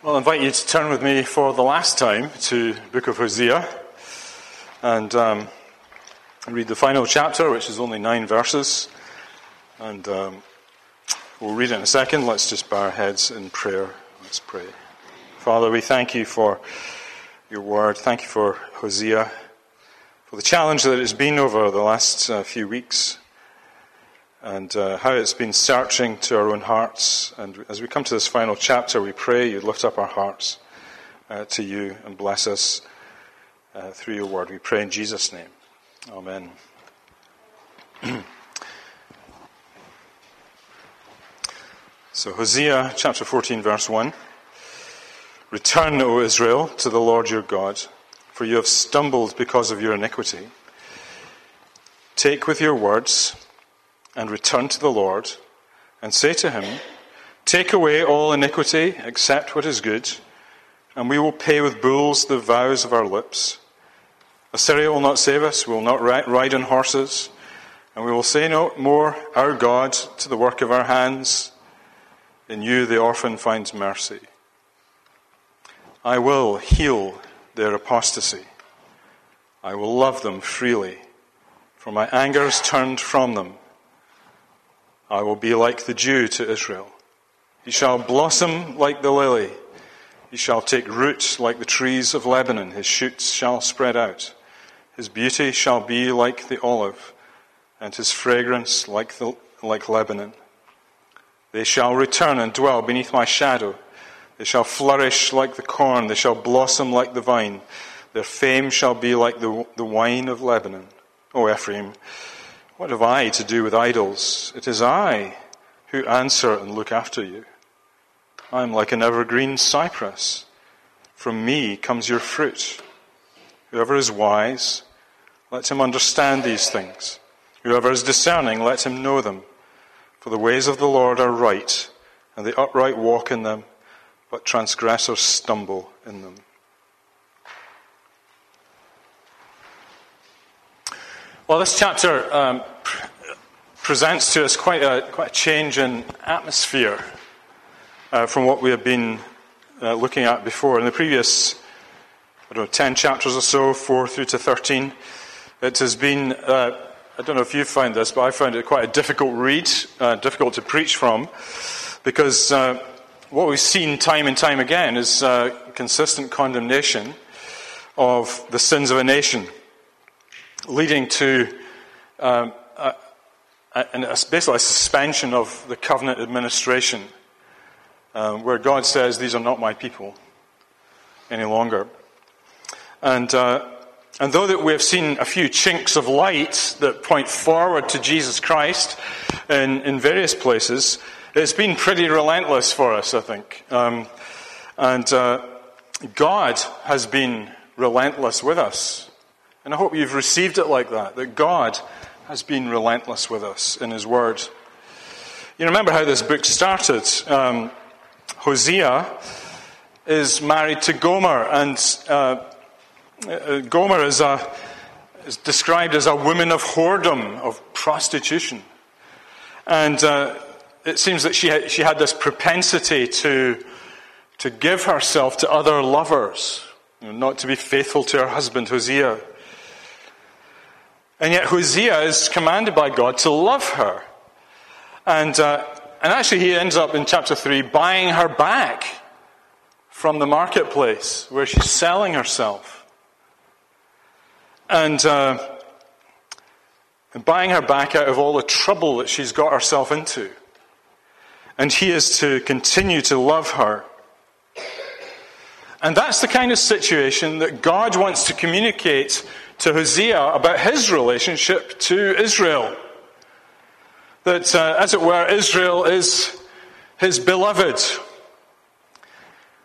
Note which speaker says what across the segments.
Speaker 1: Well, I invite you to turn with me for the last time to book of Hosea and um, read the final chapter, which is only nine verses. And um, we'll read it in a second. Let's just bow our heads in prayer. Let's pray. Father, we thank you for your word. Thank you for Hosea, for the challenge that it's been over the last uh, few weeks and uh, how it's been searching to our own hearts. And as we come to this final chapter, we pray you lift up our hearts uh, to you and bless us uh, through your word. We pray in Jesus' name. Amen. so, Hosea chapter 14, verse 1. Return, O Israel, to the Lord your God, for you have stumbled because of your iniquity. Take with your words and return to the Lord and say to him, Take away all iniquity, accept what is good, and we will pay with bulls the vows of our lips. Assyria will not save us, we will not ride on horses, and we will say no more, Our God, to the work of our hands. In you the orphan finds mercy. I will heal their apostasy. I will love them freely, for my anger is turned from them I will be like the dew to Israel. He shall blossom like the lily. He shall take root like the trees of Lebanon. His shoots shall spread out. His beauty shall be like the olive, and his fragrance like, the, like Lebanon. They shall return and dwell beneath my shadow. They shall flourish like the corn. They shall blossom like the vine. Their fame shall be like the, the wine of Lebanon. O Ephraim, what have I to do with idols? It is I who answer and look after you. I am like an evergreen cypress. From me comes your fruit. Whoever is wise, let him understand these things. Whoever is discerning, let him know them. For the ways of the Lord are right, and the upright walk in them, but transgressors stumble in them. Well, this chapter um, presents to us quite a, quite a change in atmosphere uh, from what we have been uh, looking at before. In the previous, I don't know, 10 chapters or so, 4 through to 13, it has been, uh, I don't know if you found this, but I found it quite a difficult read, uh, difficult to preach from, because uh, what we've seen time and time again is uh, consistent condemnation of the sins of a nation leading to um, a, a, basically a suspension of the covenant administration, um, where God says, These are not my people any longer. And, uh, and though that we have seen a few chinks of light that point forward to Jesus Christ in, in various places, it's been pretty relentless for us, I think. Um, and uh, God has been relentless with us. And I hope you've received it like that, that God has been relentless with us in His Word. You remember how this book started. Um, Hosea is married to Gomer, and uh, uh, Gomer is, a, is described as a woman of whoredom, of prostitution. And uh, it seems that she had, she had this propensity to, to give herself to other lovers, you know, not to be faithful to her husband, Hosea. And yet Hosea is commanded by God to love her. And, uh, and actually, he ends up in chapter 3 buying her back from the marketplace where she's selling herself. And, uh, and buying her back out of all the trouble that she's got herself into. And he is to continue to love her. And that's the kind of situation that God wants to communicate to Hosea about his relationship to Israel. That, uh, as it were, Israel is his beloved.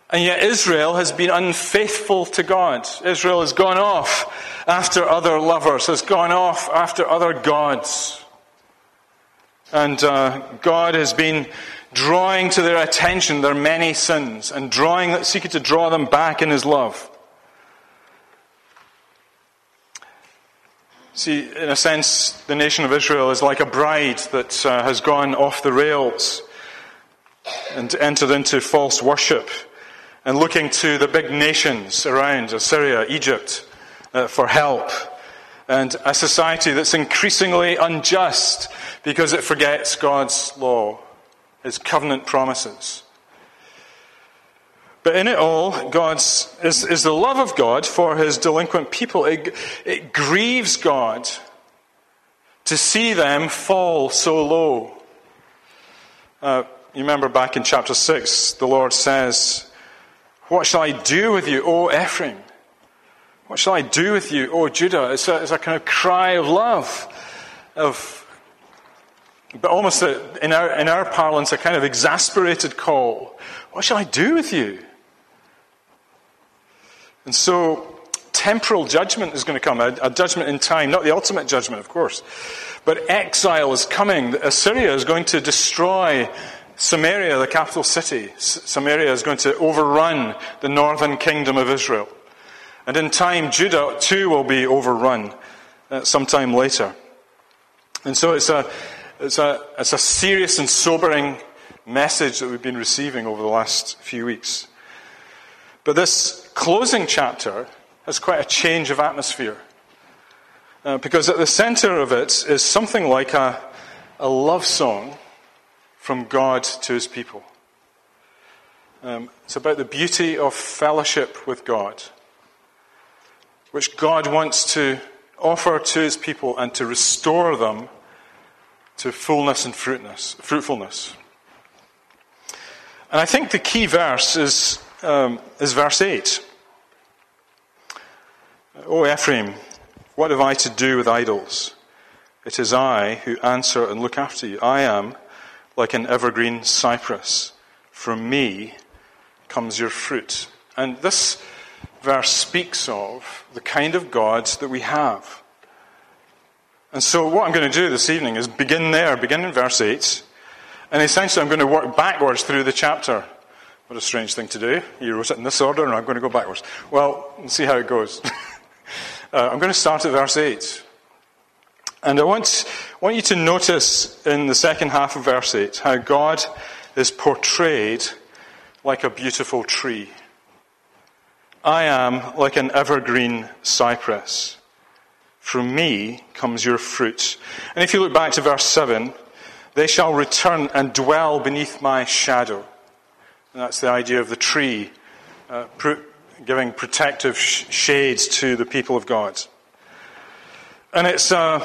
Speaker 1: And yet Israel has been unfaithful to God. Israel has gone off after other lovers, has gone off after other gods. And uh, God has been drawing to their attention their many sins and drawing, seeking to draw them back in his love. See, in a sense, the nation of Israel is like a bride that uh, has gone off the rails and entered into false worship and looking to the big nations around Assyria, Egypt, uh, for help. And a society that's increasingly unjust because it forgets God's law, His covenant promises. But in it all, God's is, is the love of God for His delinquent people. It, it grieves God to see them fall so low. Uh, you remember back in chapter 6, the Lord says, What shall I do with you, O Ephraim? What shall I do with you, O Judah? It's a, it's a kind of cry of love, of, but almost a, in, our, in our parlance, a kind of exasperated call. What shall I do with you? And so, temporal judgment is going to come, a, a judgment in time, not the ultimate judgment, of course. But exile is coming. Assyria is going to destroy Samaria, the capital city, Samaria is going to overrun the northern kingdom of Israel. And in time, Judah too will be overrun uh, sometime later. And so it's a, it's, a, it's a serious and sobering message that we've been receiving over the last few weeks. But this closing chapter has quite a change of atmosphere. Uh, because at the center of it is something like a, a love song from God to his people. Um, it's about the beauty of fellowship with God, which God wants to offer to his people and to restore them to fullness and fruitfulness. And I think the key verse is, um, is verse 8. O Ephraim, what have I to do with idols? It is I who answer and look after you. I am like an evergreen cypress. From me comes your fruit. And this verse speaks of the kind of God that we have. And so, what I'm going to do this evening is begin there, begin in verse 8, and essentially I'm going to work backwards through the chapter. What a strange thing to do. You wrote it in this order, and I'm going to go backwards. Well, we'll see how it goes. uh, I'm going to start at verse 8. And I want, want you to notice in the second half of verse 8 how God is portrayed like a beautiful tree. I am like an evergreen cypress. From me comes your fruit. And if you look back to verse 7, they shall return and dwell beneath my shadow. And that's the idea of the tree uh, giving protective sh- shades to the people of God. And it's. Uh,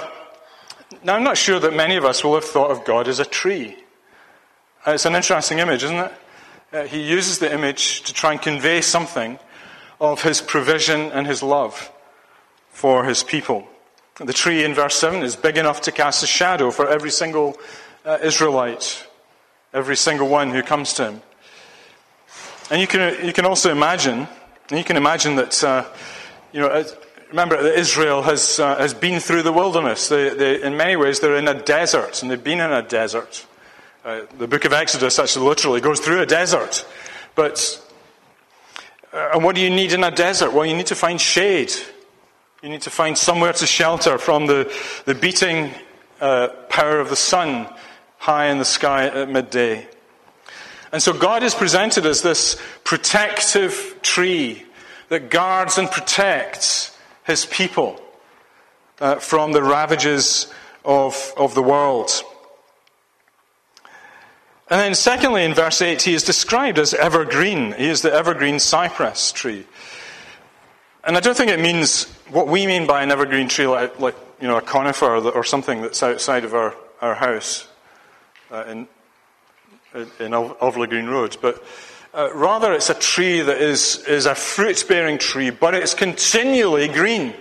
Speaker 1: now, I'm not sure that many of us will have thought of God as a tree. Uh, it's an interesting image, isn't it? Uh, he uses the image to try and convey something of his provision and his love for his people. The tree in verse 7 is big enough to cast a shadow for every single uh, Israelite, every single one who comes to him. And you can, you can also imagine, you can imagine that, uh, you know, remember that Israel has, uh, has been through the wilderness. They, they, in many ways, they're in a desert, and they've been in a desert. Uh, the book of Exodus actually literally goes through a desert. But, uh, and what do you need in a desert? Well, you need to find shade. You need to find somewhere to shelter from the, the beating uh, power of the sun high in the sky at midday. And so God is presented as this protective tree that guards and protects his people uh, from the ravages of, of the world. And then, secondly, in verse 8, he is described as evergreen. He is the evergreen cypress tree. And I don't think it means what we mean by an evergreen tree, like, like you know, a conifer or something that's outside of our, our house uh, in, in Green Road. But uh, rather, it's a tree that is, is a fruit bearing tree, but it's continually green.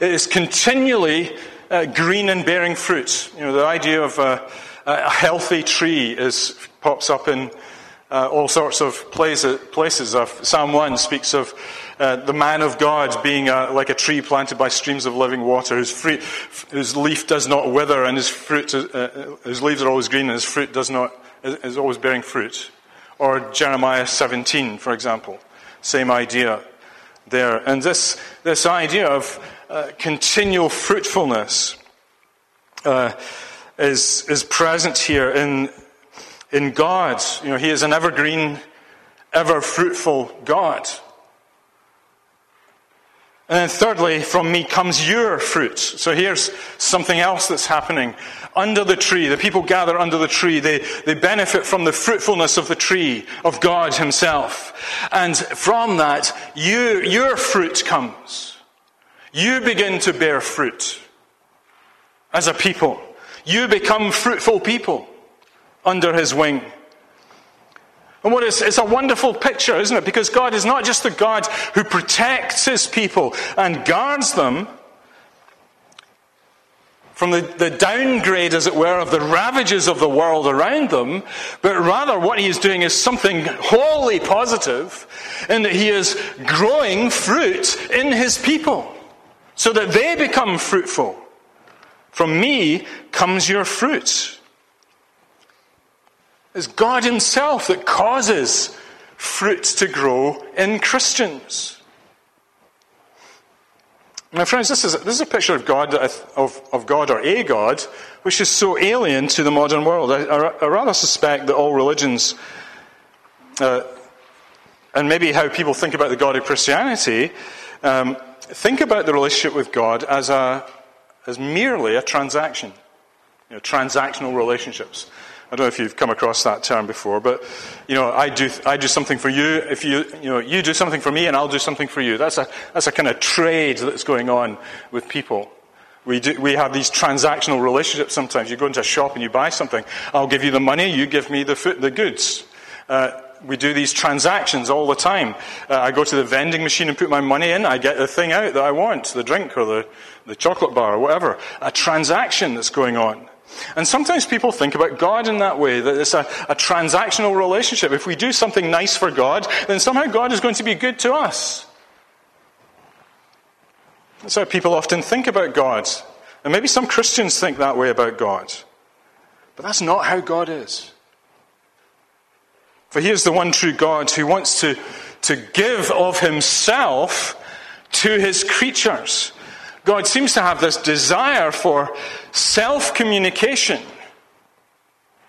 Speaker 1: It is continually uh, green and bearing fruit. You know, the idea of a, a healthy tree is, pops up in uh, all sorts of places. places. Psalm 1 speaks of uh, the man of God being uh, like a tree planted by streams of living water, whose, fruit, whose leaf does not wither, and his, fruit, uh, his leaves are always green, and his fruit does not, is always bearing fruit. Or Jeremiah 17, for example. Same idea there. And this, this idea of uh, continual fruitfulness uh, is, is present here in, in God. You know, He is an evergreen, ever fruitful God. And then thirdly, from me comes your fruit. So here's something else that's happening. Under the tree, the people gather under the tree. They, they benefit from the fruitfulness of the tree, of God himself. And from that, you, your fruit comes. You begin to bear fruit as a people. You become fruitful people under his wing. And what is, it's a wonderful picture, isn't it? Because God is not just the God who protects his people and guards them from the, the downgrade, as it were, of the ravages of the world around them, but rather what he is doing is something wholly positive in that he is growing fruit in his people so that they become fruitful. From me comes your fruit. It's God Himself that causes fruit to grow in Christians. My friends, this is, this is a picture of God, of, of God or a God, which is so alien to the modern world. I, I, I rather suspect that all religions, uh, and maybe how people think about the God of Christianity, um, think about the relationship with God as, a, as merely a transaction, you know, transactional relationships. I don't know if you've come across that term before, but you know, I do, I do something for you. If you, you know, you do something for me, and I'll do something for you. That's a, that's a kind of trade that's going on with people. We, do, we have these transactional relationships sometimes. You go into a shop and you buy something. I'll give you the money, you give me the, food, the goods. Uh, we do these transactions all the time. Uh, I go to the vending machine and put my money in. I get the thing out that I want, the drink or the, the chocolate bar or whatever. A transaction that's going on. And sometimes people think about God in that way, that it's a, a, transactional relationship. If we do something nice for God, then somehow God is going to be good to us. That's how people often think about God. And maybe some Christians think that way about God. But that's not how God is. For He is the one true God who wants to, to give of Himself to His creatures. God seems to have this desire for self communication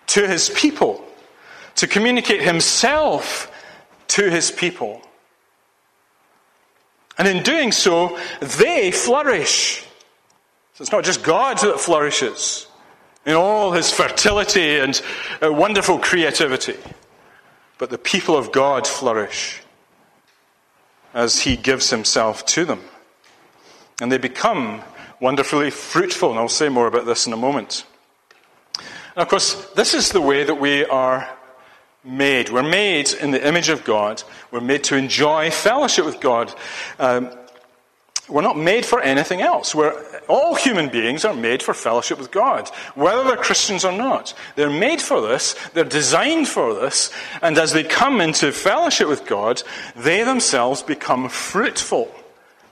Speaker 1: to his people, to communicate himself to his people. And in doing so, they flourish. So it's not just God that flourishes in all his fertility and uh, wonderful creativity, but the people of God flourish as he gives himself to them. And they become wonderfully fruitful. And I'll say more about this in a moment. And of course, this is the way that we are made. We're made in the image of God. We're made to enjoy fellowship with God. Um, we're not made for anything else. We're, all human beings are made for fellowship with God, whether they're Christians or not. They're made for this, they're designed for this, and as they come into fellowship with God, they themselves become fruitful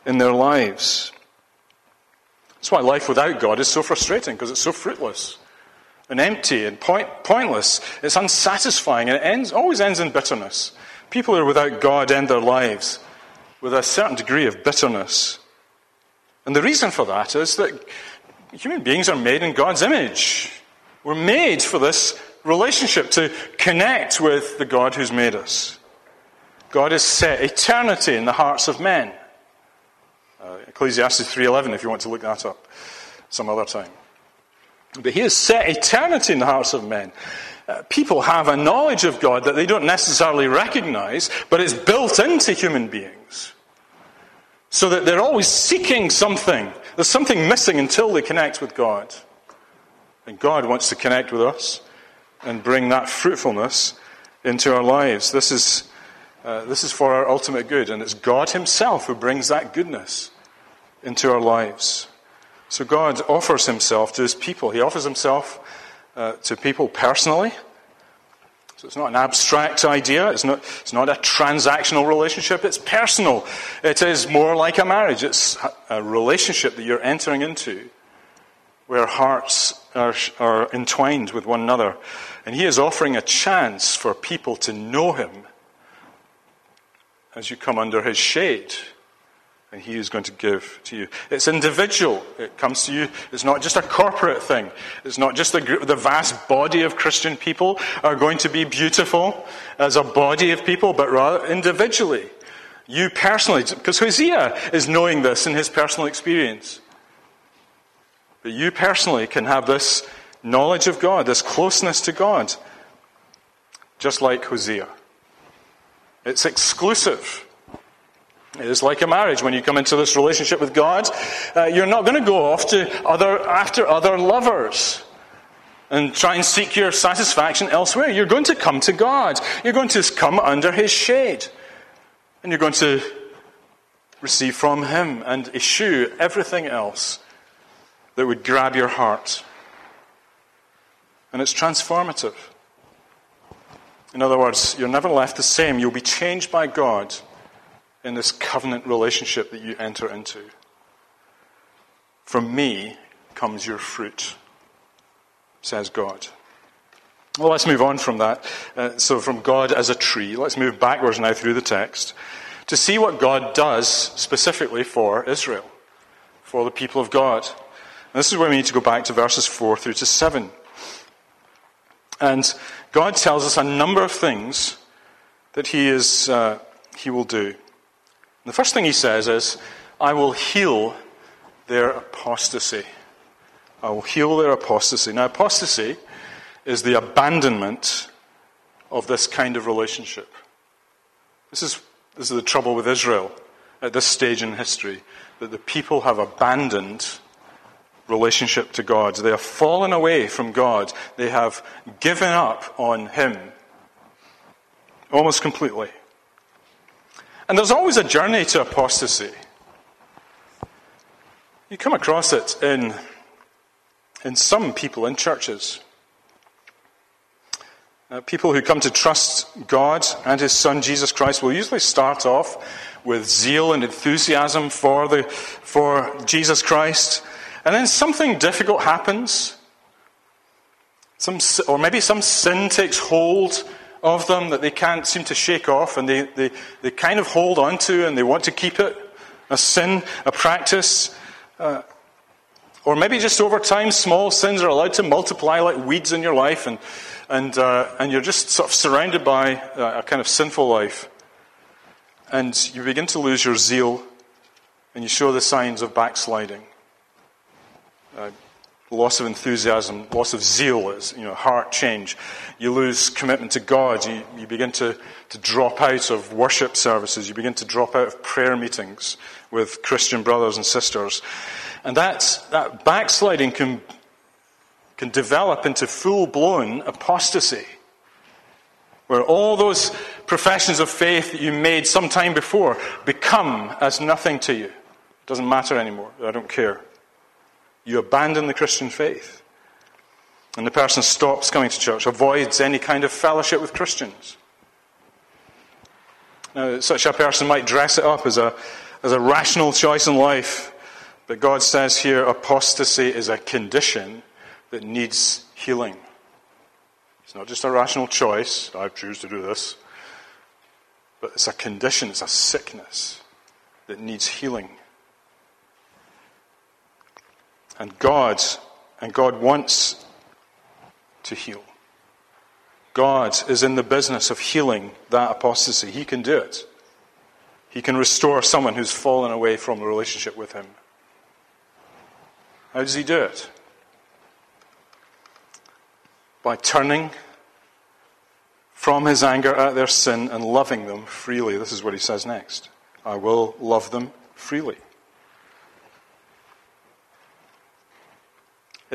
Speaker 1: in their lives. That's why life without God is so frustrating, because it's so fruitless and empty and point, pointless. It's unsatisfying, and it ends, always ends in bitterness. People who are without God end their lives with a certain degree of bitterness. And the reason for that is that human beings are made in God's image. We're made for this relationship to connect with the God who's made us. God has set eternity in the hearts of men. Uh, Ecclesiastes 3.11 if you want to look that up some other time. But he has set eternity in the hearts of men. Uh, people have a knowledge of God that they don't necessarily recognize, but it's built into human beings. So that they're always seeking something. There's something missing until they connect with God. And God wants to connect with us and bring that fruitfulness into our lives. This is, uh, this is for our ultimate good, and it's God Himself who brings that goodness into our lives. So God offers himself to his people. He offers himself uh, to people personally. So it's not an abstract idea. It's not, it's not a transactional relationship. It's personal. It is more like a marriage. It's a relationship that you're entering into where hearts are, are entwined with one another. And he is offering a chance for people to know him as you come under his shade and he is going to give to you. It's individual. It comes to you. It's not just a corporate thing. It's not just the, the vast body of Christian people are going to be beautiful as a body of people, but rather individually. You personally, because Hosea is knowing this in his personal experience. But you personally can have this knowledge of God, this closeness to God, just like Hosea. It's exclusive. It is like a marriage. When you come into this relationship with God, uh, you're not going to go off to other, after other lovers and try and seek your satisfaction elsewhere. You're going to come to God. You're going to come under His shade. And you're going to receive from Him and eschew everything else that would grab your heart. And it's transformative. In other words, you're never left the same. You'll be changed by God in this covenant relationship that you enter into. From me comes your fruit, says God. Well, let's move on from that. Uh, so, from God as a tree, let's move backwards now through the text to see what God does specifically for Israel, for the people of God. And this is where we need to go back to verses 4 through to 7. And God tells us a number of things that He, is, uh, he will do. The first thing he says is, I will heal their apostasy. I will heal their apostasy. Now, apostasy is the abandonment of this kind of relationship. This is, this is the trouble with Israel at this stage in history, that the people have abandoned relationship to God. They have fallen away from God. They have given up on Him almost completely. And there's always a journey to apostasy. You come across it in, in some people in churches. Uh, people who come to trust God and His Son Jesus Christ will usually start off with zeal and enthusiasm for, the, for Jesus Christ. And then something difficult happens. Some, or maybe some sin takes hold of them that they can't seem to shake off and they, they, they kind of hold on to and they want to keep it a sin, a practice. Uh, or maybe just over time, small sins are allowed to multiply like weeds in your life and, and, uh, and you're just sort of surrounded by a kind of sinful life. And you begin to lose your zeal and you show the signs of backsliding. Loss of enthusiasm, loss of zeal, is, you know, heart change. You lose commitment to God. You, you begin to, to drop out of worship services. You begin to drop out of prayer meetings with Christian brothers and sisters. And that, that backsliding can, can develop into full blown apostasy, where all those professions of faith that you made some time before become as nothing to you. It doesn't matter anymore. I don't care. You abandon the Christian faith. And the person stops coming to church, avoids any kind of fellowship with Christians. Now, such a person might dress it up as a, as a rational choice in life, but God says here apostasy is a condition that needs healing. It's not just a rational choice, I choose to do this, but it's a condition, it's a sickness that needs healing. And God, and God wants to heal. God is in the business of healing that apostasy. He can do it. He can restore someone who's fallen away from a relationship with Him. How does He do it? By turning from His anger at their sin and loving them freely. This is what He says next I will love them freely.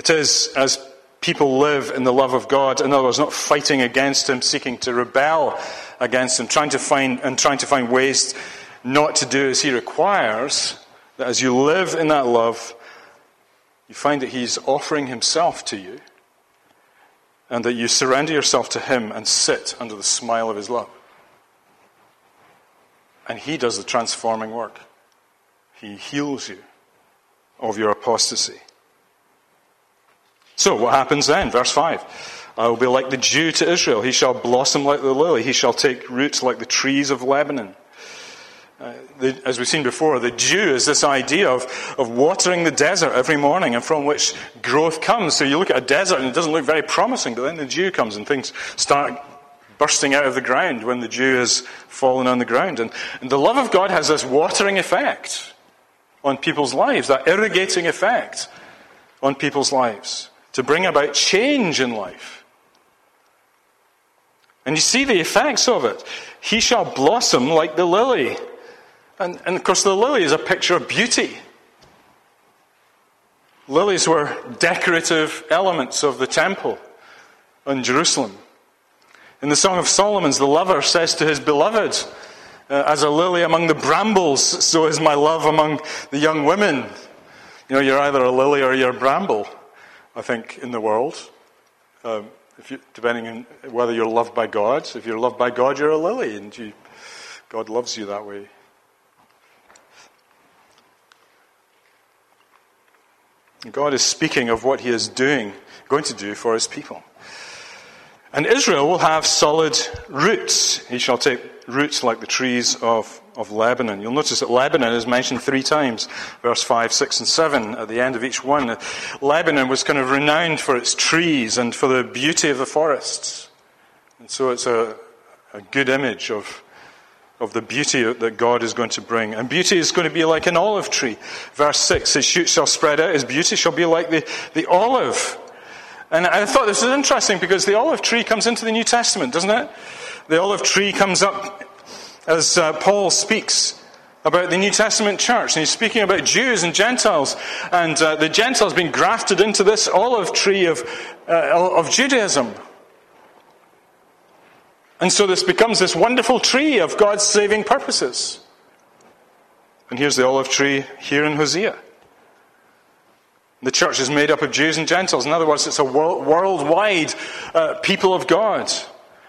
Speaker 1: It is as people live in the love of God, in other words, not fighting against Him, seeking to rebel against Him, trying to find, and trying to find ways not to do as He requires, that as you live in that love, you find that He's offering Himself to you, and that you surrender yourself to Him and sit under the smile of His love. And He does the transforming work. He heals you of your apostasy. So, what happens then? Verse 5. I will be like the dew to Israel. He shall blossom like the lily. He shall take roots like the trees of Lebanon. Uh, the, as we've seen before, the dew is this idea of, of watering the desert every morning and from which growth comes. So you look at a desert and it doesn't look very promising, but then the dew comes and things start bursting out of the ground when the dew has fallen on the ground. And, and the love of God has this watering effect on people's lives, that irrigating effect on people's lives to bring about change in life. And you see the effects of it. He shall blossom like the lily. And, and of course, the lily is a picture of beauty. Lilies were decorative elements of the temple in Jerusalem. In the Song of Solomon's, the lover says to his beloved, uh, As a lily among the brambles, so is my love among the young women. You know, you're either a lily or you're a bramble, I think, in the world. Um, you, depending on whether you're loved by God. If you're loved by God, you're a lily, and you, God loves you that way. God is speaking of what he is doing, going to do for his people. And Israel will have solid roots. He shall take roots like the trees of, of Lebanon. You'll notice that Lebanon is mentioned three times, verse 5, 6, and 7 at the end of each one. Lebanon was kind of renowned for its trees and for the beauty of the forests. And so it's a, a good image of of the beauty that God is going to bring. And beauty is going to be like an olive tree. Verse 6 His shoots shall spread out, his beauty shall be like the, the olive. And I thought this was interesting because the olive tree comes into the New Testament, doesn't it? The olive tree comes up as uh, Paul speaks about the New Testament church. And he's speaking about Jews and Gentiles. And uh, the Gentiles being grafted into this olive tree of, uh, of Judaism. And so this becomes this wonderful tree of God's saving purposes. And here's the olive tree here in Hosea. The church is made up of Jews and Gentiles. In other words, it's a worldwide uh, people of God.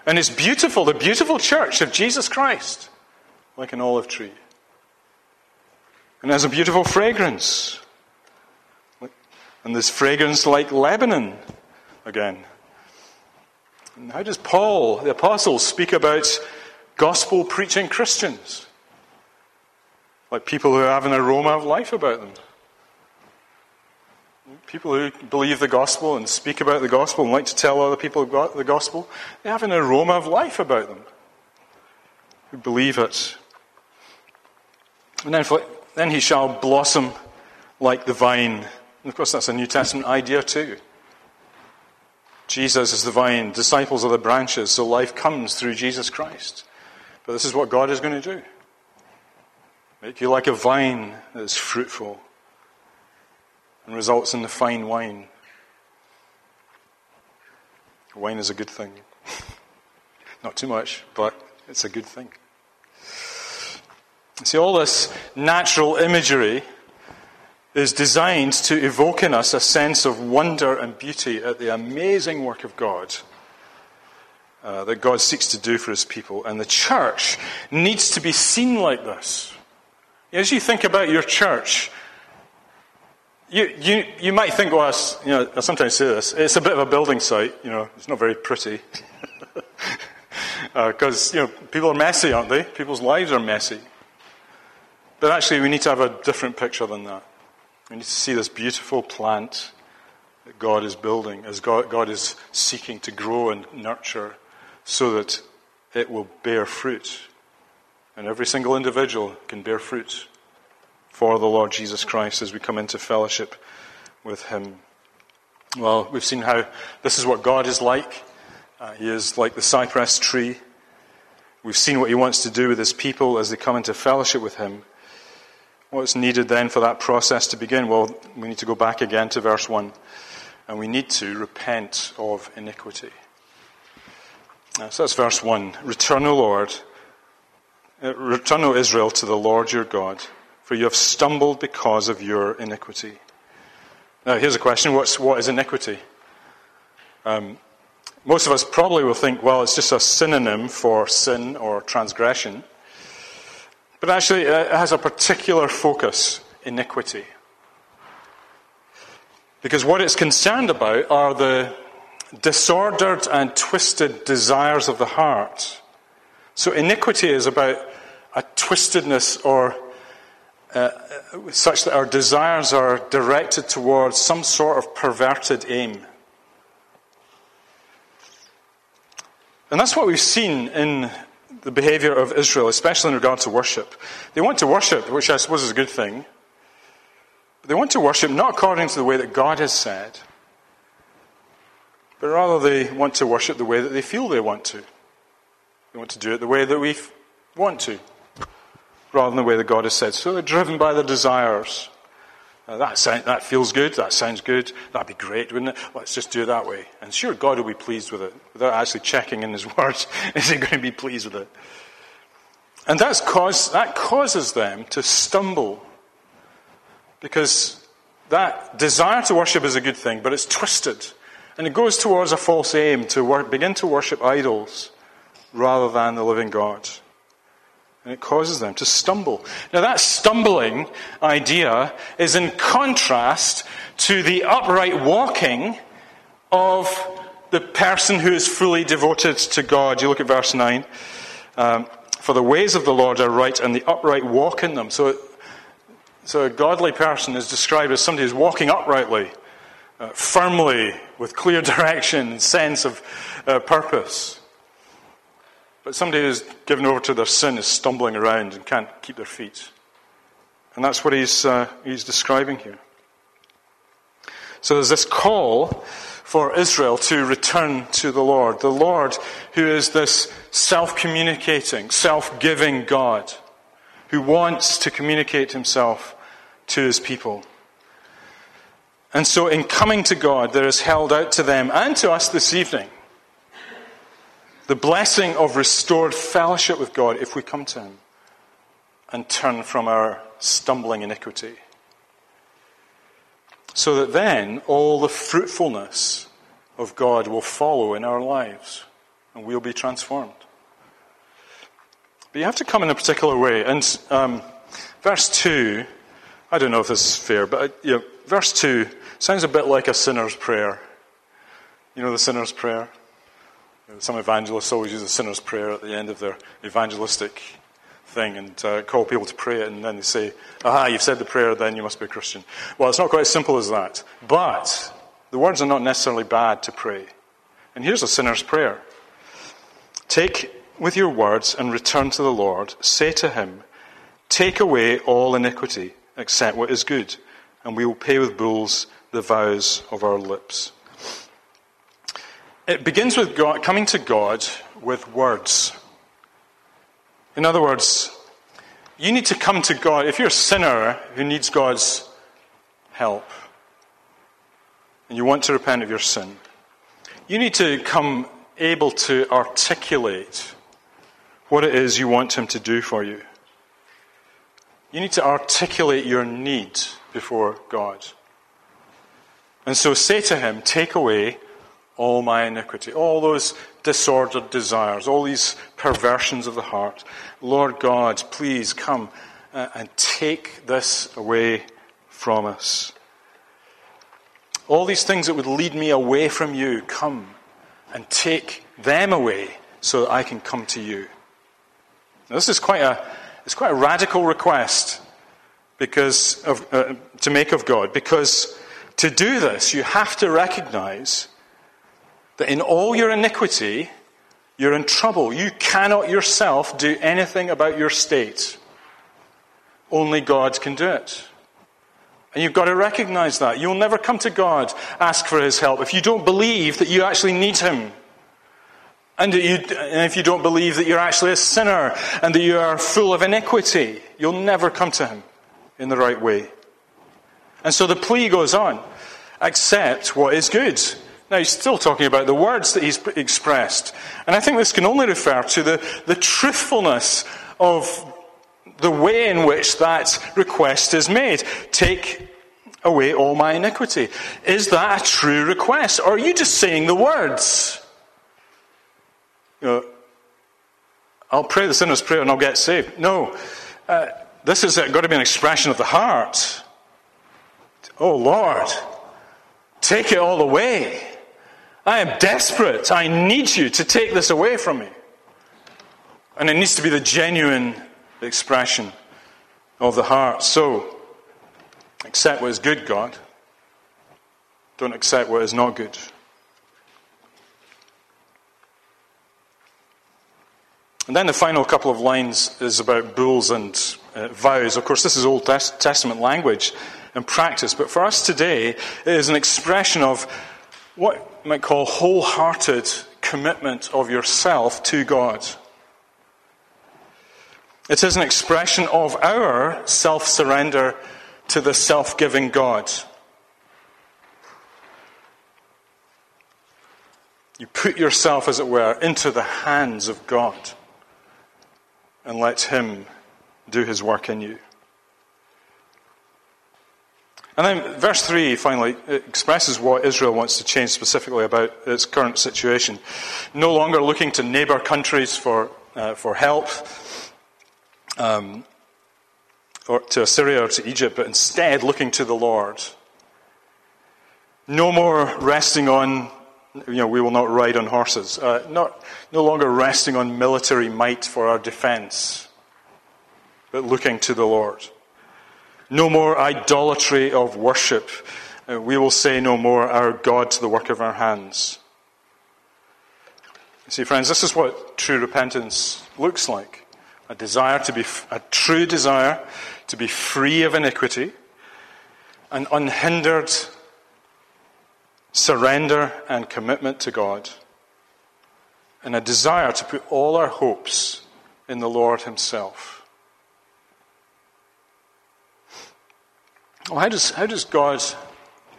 Speaker 1: And it's beautiful, the beautiful church of Jesus Christ, like an olive tree. And has a beautiful fragrance. And this fragrance like Lebanon again. And how does Paul, the apostle, speak about gospel preaching Christians? Like people who have an aroma of life about them. People who believe the gospel and speak about the gospel and like to tell other people about the gospel, they have an aroma of life about them. Who believe it. And then, then he shall blossom like the vine. And of course, that's a New Testament idea too. Jesus is the vine, disciples are the branches, so life comes through Jesus Christ. But this is what God is going to do make you like a vine that is fruitful and results in the fine wine. Wine is a good thing. Not too much, but it's a good thing. See, all this natural imagery is designed to evoke in us a sense of wonder and beauty at the amazing work of God uh, that God seeks to do for his people. And the church needs to be seen like this. As you think about your church, you, you, you might think, well, you know, I sometimes say this, it's a bit of a building site, you know, it's not very pretty. Because, uh, you know, people are messy, aren't they? People's lives are messy. But actually, we need to have a different picture than that. We need to see this beautiful plant that God is building, as God, God is seeking to grow and nurture so that it will bear fruit. And every single individual can bear fruit for the Lord Jesus Christ as we come into fellowship with Him. Well, we've seen how this is what God is like. Uh, he is like the cypress tree. We've seen what He wants to do with His people as they come into fellowship with Him. What's needed then for that process to begin? Well, we need to go back again to verse 1. And we need to repent of iniquity. Uh, so that's verse 1. Return, O Lord. Uh, return, O Israel, to the Lord your God, for you have stumbled because of your iniquity. Now, here's a question What's, what is iniquity? Um, most of us probably will think, well, it's just a synonym for sin or transgression. But actually, it has a particular focus iniquity. Because what it's concerned about are the disordered and twisted desires of the heart. So, iniquity is about a twistedness or uh, such that our desires are directed towards some sort of perverted aim. And that's what we've seen in the behavior of Israel, especially in regard to worship. They want to worship, which I suppose is a good thing. But they want to worship not according to the way that God has said, but rather they want to worship the way that they feel they want to. They want to do it the way that we want to, rather than the way that God has said. So they're driven by their desires. Uh, that, sound, that feels good, that sounds good, that'd be great, wouldn't it? Let's just do it that way. And sure, God will be pleased with it, without actually checking in His words, is He going to be pleased with it? And that's cause, that causes them to stumble. Because that desire to worship is a good thing, but it's twisted. And it goes towards a false aim to work, begin to worship idols rather than the living God. And it causes them to stumble. Now, that stumbling idea is in contrast to the upright walking of the person who is fully devoted to God. You look at verse 9. Um, For the ways of the Lord are right, and the upright walk in them. So, so a godly person is described as somebody who's walking uprightly, uh, firmly, with clear direction and sense of uh, purpose. But somebody who's given over to their sin is stumbling around and can't keep their feet. And that's what he's, uh, he's describing here. So there's this call for Israel to return to the Lord. The Lord, who is this self communicating, self giving God, who wants to communicate himself to his people. And so, in coming to God, there is held out to them and to us this evening the blessing of restored fellowship with God if we come to Him and turn from our stumbling iniquity. So that then all the fruitfulness of God will follow in our lives and we'll be transformed. But you have to come in a particular way. And um, verse 2, I don't know if this is fair, but you know, verse 2 sounds a bit like a sinner's prayer. You know the sinner's prayer? Some evangelists always use a sinner's prayer at the end of their evangelistic thing and uh, call people to pray it, and then they say, Aha, you've said the prayer, then you must be a Christian. Well, it's not quite as simple as that. But the words are not necessarily bad to pray. And here's a sinner's prayer Take with your words and return to the Lord. Say to him, Take away all iniquity, except what is good, and we will pay with bulls the vows of our lips. It begins with God, coming to God with words. In other words, you need to come to God. If you're a sinner who needs God's help and you want to repent of your sin, you need to come able to articulate what it is you want Him to do for you. You need to articulate your need before God. And so say to Him, Take away all my iniquity, all those disordered desires, all these perversions of the heart. Lord God, please come uh, and take this away from us. All these things that would lead me away from you, come and take them away so that I can come to you. Now, this is quite a, it's quite a radical request because of, uh, to make of God, because to do this, you have to recognize that in all your iniquity, you're in trouble. You cannot yourself do anything about your state. Only God can do it. And you've got to recognize that. You'll never come to God, ask for His help, if you don't believe that you actually need Him. And, you, if you don't believe that you're actually a sinner and that you are full of iniquity, you'll never come to Him in the right way. And so the plea goes on accept what is good. Now, he's still talking about the words that he's expressed. And I think this can only refer to the, the truthfulness of the way in which that request is made. Take away all my iniquity. Is that a true request? Or are you just saying the words? You know, I'll pray the sinner's prayer and I'll get saved. No. Uh, this has got to be an expression of the heart. Oh, Lord, take it all away. I am desperate. I need you to take this away from me. And it needs to be the genuine expression of the heart. So, accept what is good, God. Don't accept what is not good. And then the final couple of lines is about bulls and uh, vows. Of course, this is Old Testament language and practice, but for us today, it is an expression of what might call wholehearted commitment of yourself to God. It is an expression of our self surrender to the self giving God. You put yourself, as it were, into the hands of God and let Him do His work in you. And then verse 3 finally expresses what Israel wants to change specifically about its current situation. No longer looking to neighbor countries for, uh, for help, um, or to Assyria or to Egypt, but instead looking to the Lord. No more resting on, you know, we will not ride on horses. Uh, not, no longer resting on military might for our defense, but looking to the Lord. No more idolatry of worship. Uh, we will say no more, our God to the work of our hands. See, friends, this is what true repentance looks like a desire to be, a true desire to be free of iniquity, an unhindered surrender and commitment to God, and a desire to put all our hopes in the Lord Himself. Well, how does, how does God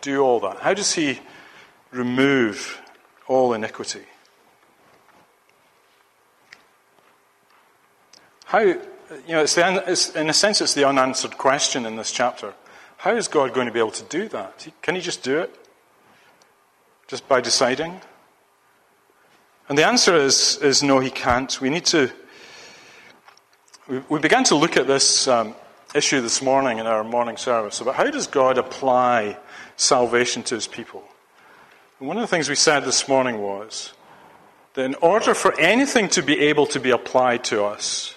Speaker 1: do all that? How does He remove all iniquity? How, you know, it's the, it's, in a sense, it's the unanswered question in this chapter. How is God going to be able to do that? Can He just do it? Just by deciding? And the answer is, is no, He can't. We need to. We, we began to look at this um, issue this morning in our morning service about how does God apply salvation to His people? And one of the things we said this morning was that in order for anything to be able to be applied to us,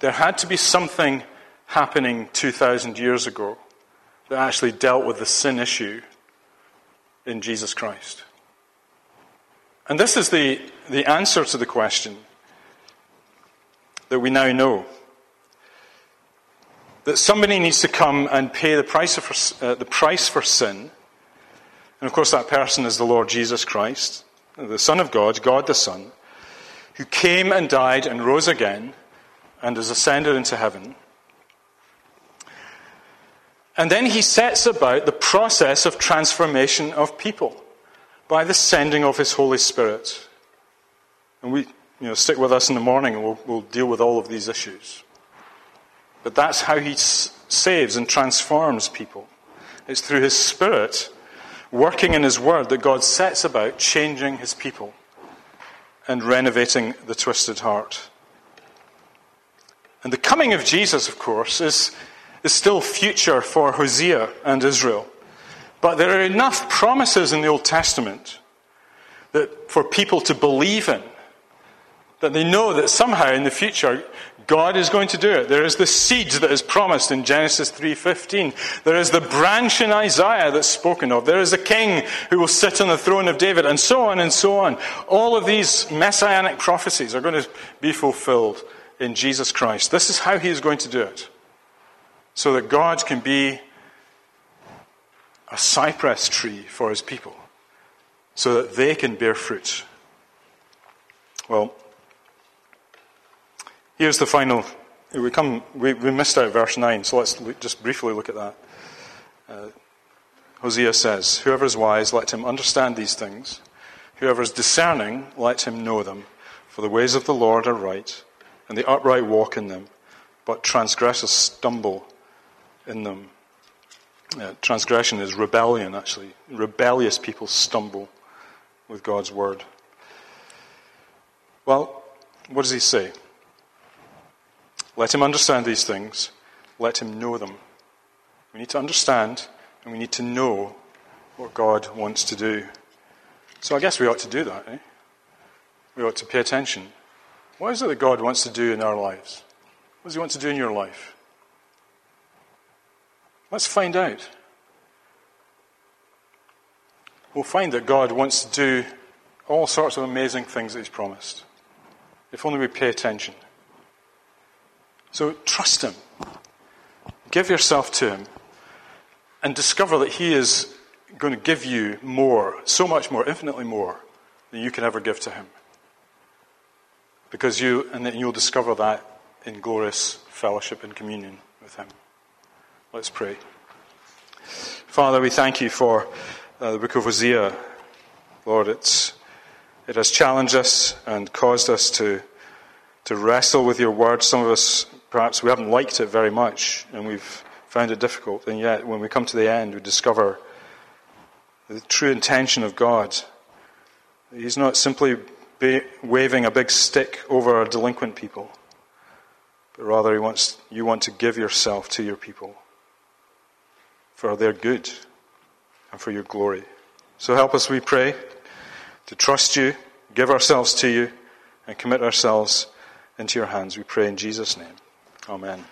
Speaker 1: there had to be something happening 2,000 years ago that actually dealt with the sin issue in Jesus Christ. And this is the, the answer to the question that we now know that somebody needs to come and pay the price, of, uh, the price for sin. And of course, that person is the Lord Jesus Christ, the Son of God, God the Son, who came and died and rose again and has ascended into heaven. And then he sets about the process of transformation of people by the sending of his Holy Spirit. And we, you know, stick with us in the morning and we'll, we'll deal with all of these issues. But that's how he saves and transforms people. It's through his Spirit working in his word that God sets about changing his people and renovating the twisted heart. And the coming of Jesus, of course, is, is still future for Hosea and Israel. But there are enough promises in the Old Testament that for people to believe in, that they know that somehow in the future God is going to do it. There is the seed that is promised in Genesis 3:15. There is the branch in Isaiah that's spoken of. There is a king who will sit on the throne of David and so on and so on. All of these messianic prophecies are going to be fulfilled in Jesus Christ. This is how he is going to do it. So that God can be a cypress tree for his people, so that they can bear fruit. Well, here's the final. We, come, we, we missed out verse 9, so let's just briefly look at that. Uh, Hosea says, Whoever is wise, let him understand these things. Whoever is discerning, let him know them. For the ways of the Lord are right and the upright walk in them, but transgressors stumble in them. Uh, transgression is rebellion, actually. Rebellious people stumble with God's word. Well, what does he say? Let him understand these things, let him know them. We need to understand and we need to know what God wants to do. So I guess we ought to do that. Eh? We ought to pay attention what is it that God wants to do in our lives? What does He want to do in your life? Let's find out. We'll find that God wants to do all sorts of amazing things that He's promised, if only we pay attention. So trust Him. Give yourself to Him and discover that He is going to give you more, so much more, infinitely more than you can ever give to Him. Because you, and then you'll discover that in glorious fellowship and communion with Him. Let's pray. Father, we thank you for uh, the book of Hosea. Lord, it's, it has challenged us and caused us to, to wrestle with your word. Some of us, perhaps, we haven't liked it very much and we've found it difficult. And yet, when we come to the end, we discover the true intention of God. He's not simply waving a big stick over delinquent people, but rather he wants, you want to give yourself to your people for their good and for your glory. So help us, we pray, to trust you, give ourselves to you, and commit ourselves into your hands. We pray in Jesus' name. Amen.